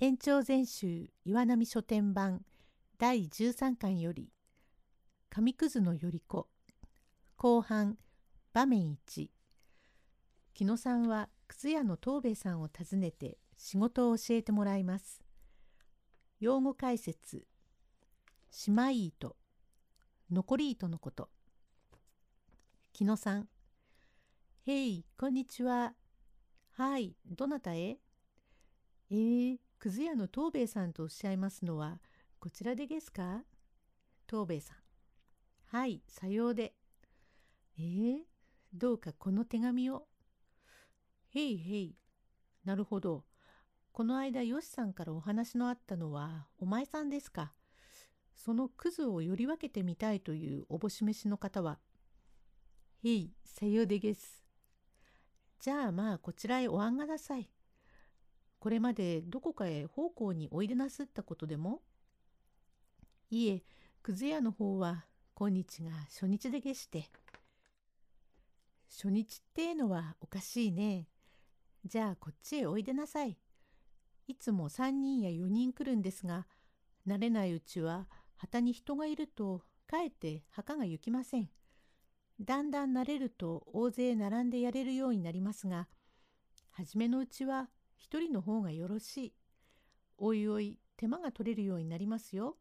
延長全集岩波書店版第13巻より紙くずのより子後半場面1木野さんは靴屋の東兵衛さんを訪ねて仕事を教えてもらいます。用語解説。姉妹糸残り糸のこと。木野さんへいこんにちは。はいどなたへえー、くず屋の東兵衛さんとおっしゃいますのはこちらでですか？東兵衛さん。はい、さようで。えー、どうかこの手紙を。へいへい。なるほど。この間よしさんからお話のあったのはお前さんですか？そのクズをより分けてみたいというおぼし飯の方は。へい、さようでげす。じゃあまあこちらへお案がなさい。これまでどこかへ奉公においでなすったことでも？いえ、くず屋の方は今日が初日でげして。初日ってえのはおかしいね。じゃあこっちへおいでなさい。いつも3人や4人来るんですが、慣れないうちは旗に人がいるとかえって墓が行きません。だんだん慣れると大勢並んでやれるようになりますが、初めのうちは一人の方がよろしい。おいおい手間が取れるようになりますよ。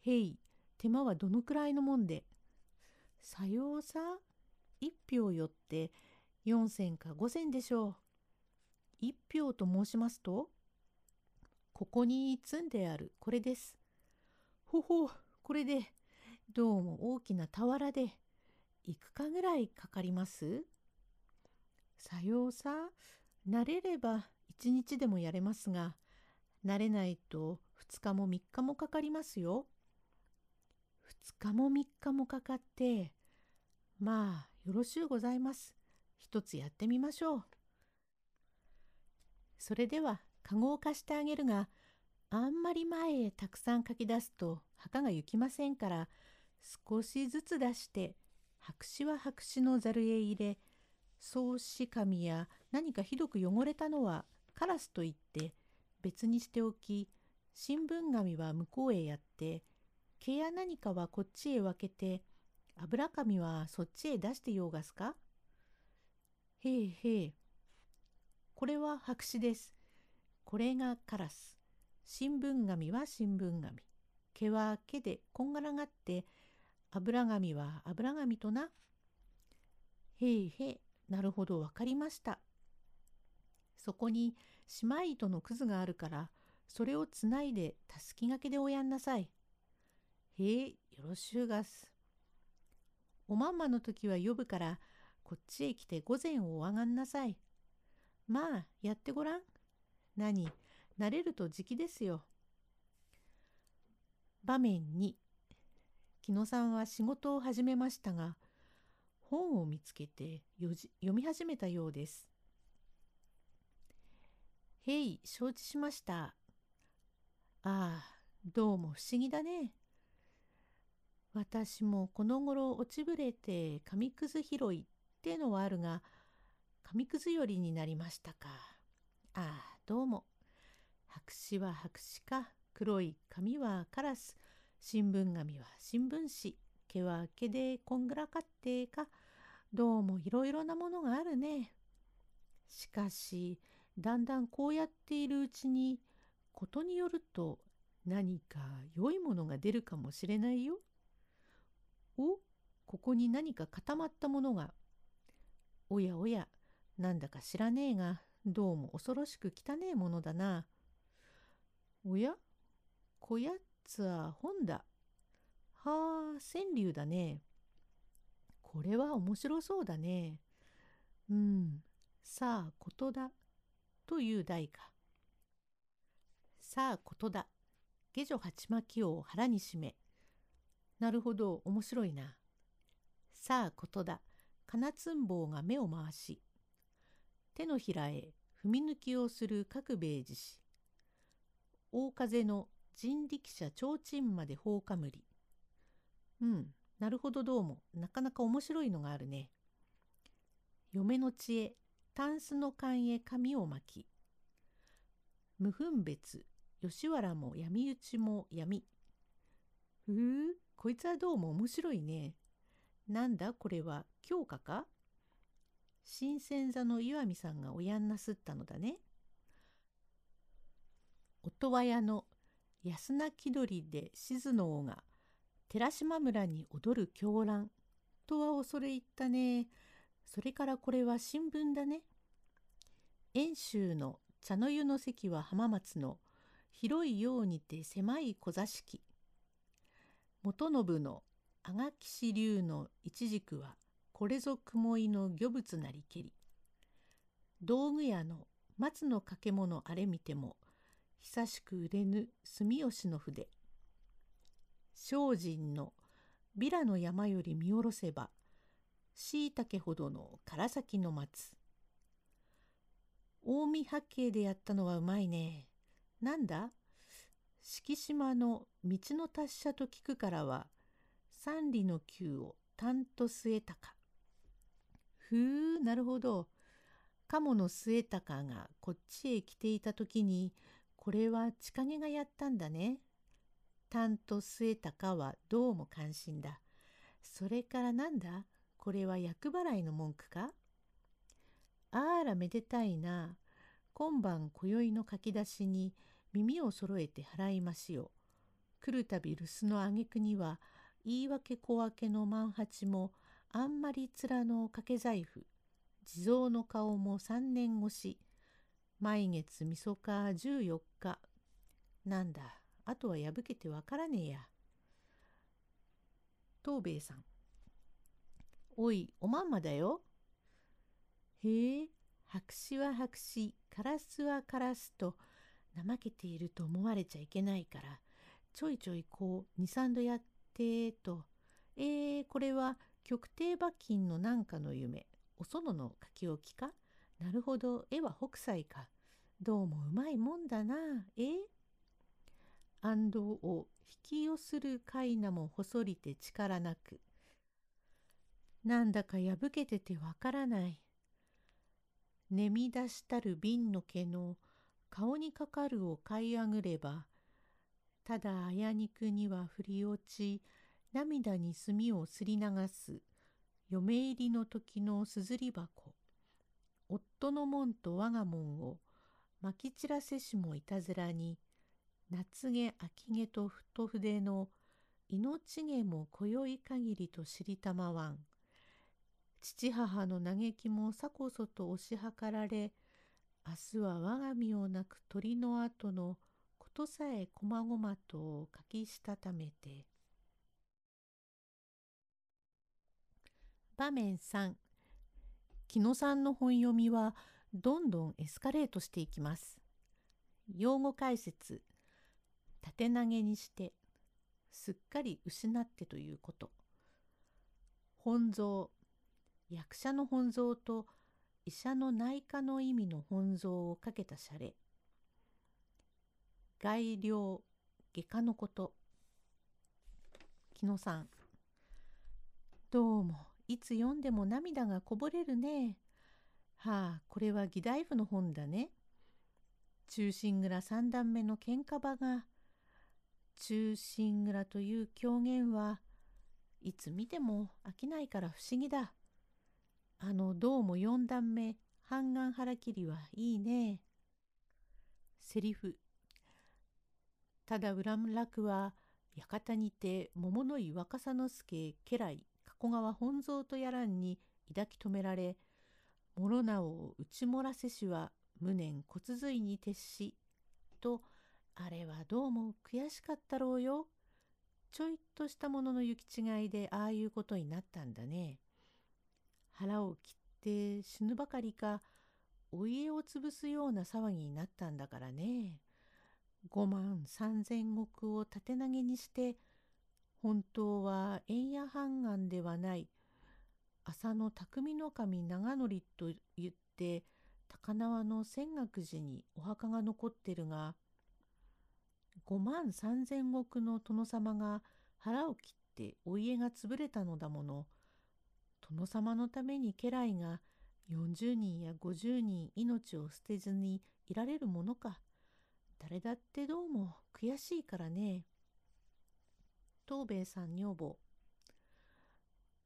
へい、手間はどのくらいのもんで。さようさ、一票よって四銭か五銭でしょう。一票と申しますと、ここに積んであるこれです。ほほ、これで、どうも大きな俵で、いくかぐらいかかります？さようさ、慣れれば一日でもやれますが、慣れないと二日も三日もかかりますよ。二日も三日もかかって、まあよろしゅうございます。一つやってみましょう。それでは、かごを貸してあげるが、あんまり前へたくさん書き出すと墓が行きませんから、少しずつ出して、白紙は白紙のざるへ入れ、草子紙や何かひどく汚れたのはカラスと言って別にしておき新聞紙は向こうへやって毛や何かはこっちへ分けて油紙はそっちへ出してようがすか？へえへえこれは白紙です。これがカラス。新聞紙は新聞紙。毛は毛でこんがらがって油紙は油紙とな。へえへえなるほどわかりました。そこに姉妹糸のくずがあるからそれをつないでたすきがけでおやんなさい。へえよろしゅうがす。おまんまの時は呼ぶからこっちへ来て午前をおあがんなさい。まあやってごらん。何慣れると時期ですよ。場面2木野さんは仕事を始めましたが本を見つけて読み始めたようです。へい、承知しました。ああ、どうも不思議だね。私もこの頃落ちぶれて紙くず拾いってのはあるが、紙くず寄りになりましたか。ああ、どうも。白紙は白紙か、黒い紙はカラス、新聞紙は新聞紙、毛は毛でこんぐらかってか、どうもいろいろなものがあるね。しかし、だんだんこうやっているうちに、ことによると何か良いものが出るかもしれないよ。おここに何か固まったものが。おやおや、なんだか知らねえが、どうも恐ろしく汚えものだな。おやこやつは本だ。はあ、川柳だね。これは面白そうだね。うん、さあ、ことだ。という題か。さあ、ことだ。下女鉢巻を腹に締め。なるほど、面白いな。さあ、ことだ。金つんぼうが目を回し。手のひらへ踏み抜きをする各兵衛寺氏。大風の人力車提灯まで放かむり。うん、なるほどどうも、なかなか面白いのがあるね。嫁の知恵、タンスの缶へ紙を巻き。無分別。吉原も闇討ちも闇。ふうこいつはどうも面白いね。なんだこれは。京香か？新鮮座の岩見さんが親んなすったのだね。音羽屋の安名気取りで静の王が。寺島村に踊る狂乱とは恐れ入ったね。それからこれは新聞だね。遠州の茶の湯の席は浜松の広いようにて狭い小座敷。元信の阿垣氏流の一軸はこれぞ雲井の魚物なりけり。道具屋の松の掛物あれ見ても久しく売れぬ住吉の筆。精進のビラの山より見下ろせばしいたけほどの唐崎の松。近江八景でやったのはうまいね。なんだ？敷島の道の達者と聞くからは三里の球をたんと据えたか。ふうなるほど。鴨の末高がこっちへ来ていた時にこれは千景がやったんだね。たんと末高はどうも関心だ。それからなんだ？これは厄払いの文句か？あらめでたいな。今晩今宵の書き出しに耳をそろえて払いましよ。来るたび留守の挙句には言い訳小分けの万八もあんまり面の掛け財布地蔵の顔も三年越し毎月みそか十四日なんだ？あとは破けてわからねえや。東兵衛さん。おいおまんまだよ。へえ白紙は白紙カラスはカラスと怠けていると思われちゃいけないからちょいちょいこう23度やってと。えー、これは極低馬琴のなんかの夢。お園の書き置きか？なるほど絵は北斎か。どうもうまいもんだな。え安藤を引き寄するかいなも細りて力なくなんだか破けててわからない。寝み出したる瓶の毛の顔にかかるを買いあぐればただあや肉には降り落ち涙に墨をすり流す嫁入りの時のすずり箱。夫の門と我が門をまき散らせしもいたずらに夏毛秋毛と太筆の命毛も今宵限りと知りたまわん。父母の嘆きもさこそと押し量られ明日は我が身を泣く鳥の後のことさえこまごまと書きしたためて。場面3木野さんの本読みはどんどんエスカレートしていきます。用語解説。縦投げにしてすっかり失ってということ本草役者の本草と医者の内科の意味の本草をかけたシャレ概量外科のこと木野さんどうもいつ読んでも涙がこぼれるね。はあ、これは義大夫の本だね。中心蔵三段目の喧嘩場が、中心蔵という狂言はいつ見ても飽きないから不思議だ。あのどうも四段目、半眼腹切りはいいね。セリフ。ただ恨楽は館にて桃の井若狭之助家来小川本蔵とやらんに抱き止められ諸名を内漏らせしは無念骨髄に徹しとあれはどうも悔しかったろうよ。ちょいとしたものの行き違いでああいうことになったんだね。腹を切って死ぬばかりかお家を潰すような騒ぎになったんだからね。5万3千石を縦投げにして本当は円谷半眼ではない浅野匠の神長則と言って高輪の泉岳寺にお墓が残ってるが5万三千石の殿様が腹を切ってお家が潰れたのだもの殿様のために家来が40人や50人命を捨てずにいられるものか誰だってどうも悔しいからね。東兵衛さん女房。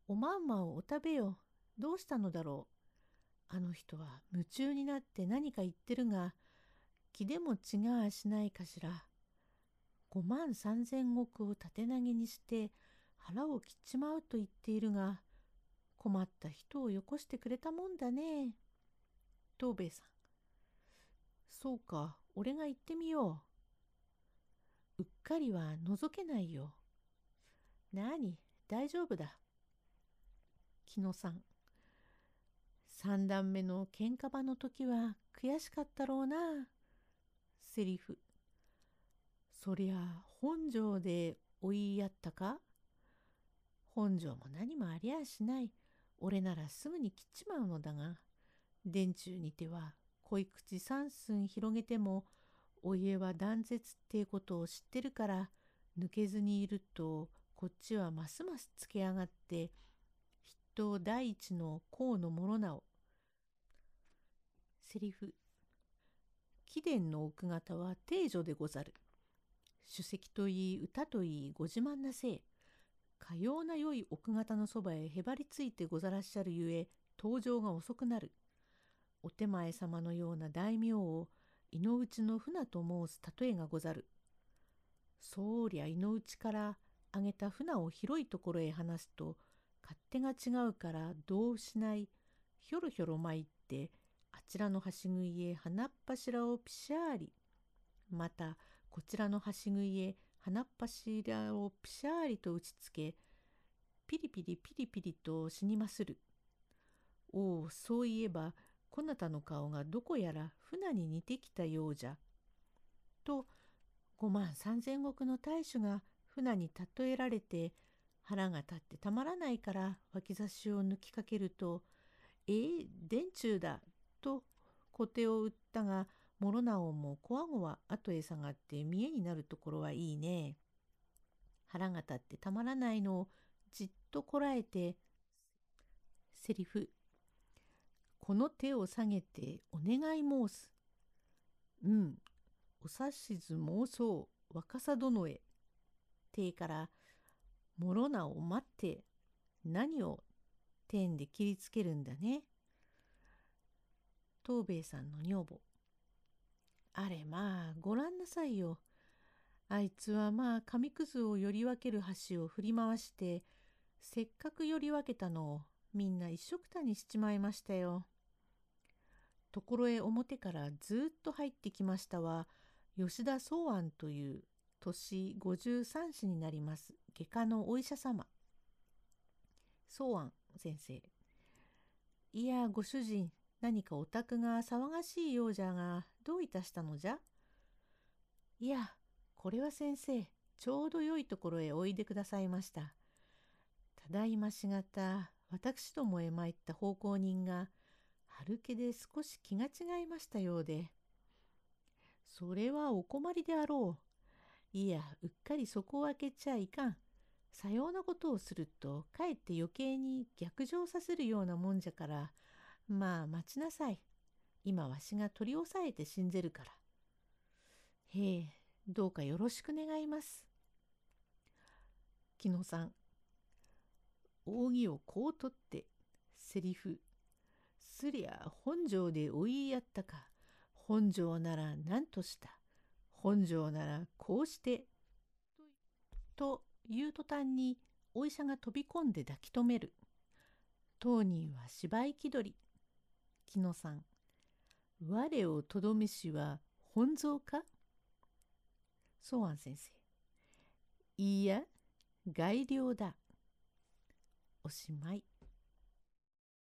おまんまをお食べよ。どうしたのだろう。あの人は夢中になって何か言ってるが、気でも違わしないかしら。五万三千石を縦投げにして腹を切っちまうと言っているが、困った人をよこしてくれたもんだね。東兵衛さん。そうか、俺が行ってみよう。うっかりは覗けないよ。なに、大丈夫だ。木野さん。三段目の喧嘩場の時は悔しかったろうな。セリフ。そりゃ本庄でお言いやったか？本庄も何もありゃしない。俺ならすぐに切っちまうのだが、電柱にては恋口三寸広げても、お家は断絶ってことを知ってるから、抜けずにいると、こっちはますますつけ上がって、筆頭第一の功のものなお。セリフ。貴殿の奥方は定女でござる。首席といい歌といいご自慢なせい。かような良い奥方のそばへへばりついてござらっしゃるゆえ登場が遅くなる。お手前様のような大名を井の内の船と申す例えがござる。そうりゃ井の内から上げた船を広いところへ離すと勝手が違うからどうしないひょろひょろ参ってあちらの橋ぐいへ花っ柱をピシャーリまたこちらの橋ぐいへ花っ柱をピシャーリと打ちつけピリピリピリピリと死にまする。おおそういえばこなたの顔がどこやら船に似てきたようじゃ。と五万三千石の大主が船に例えられて腹が立ってたまらないから脇差しを抜きかけると「えー、電柱だ」と小手を打ったが諸直もこわごわ後へ下がって見えになるところはいいね。腹が立ってたまらないのをじっとこらえて、セリフ。この手を下げてお願い申す。うん、お指図申そう、若さ殿へ。手から、諸直を待って、何を天で切りつけるんだね。東兵衛さんの女房。あれまあごらんなさいよ。あいつはまあ紙くずをより分ける箸を振り回してせっかくより分けたのをみんな一緒くたにしちまいましたよ。ところへ表からずっと入ってきましたは吉田宗安という年53歳になります外科のお医者様。宗安先生。いやご主人何かお宅が騒がしいようじゃが、どういたしたのじゃ？いや、これは先生、ちょうど良いところへおいでくださいました。ただいましがた、私どもへ参った奉公人が、春気で少し気が違いましたようで。それはお困りであろう。いや、うっかり底を開けちゃいかん。さようなことをすると、かえって余計に逆上させるようなもんじゃから、まあ待ちなさい。今わしが取り押さえて死んぜるから。へえ、どうかよろしく願います。木野さん。扇をこう取って、セリフ。すりゃ本庄でお言いやったか。本庄なら何とした。本庄ならこうして。という途端にお医者が飛び込んで抱き留める。当人は芝居気取り。木野さん。我をとどめしは本蔵か？宗安先生。いいや、外領だ。おしまい。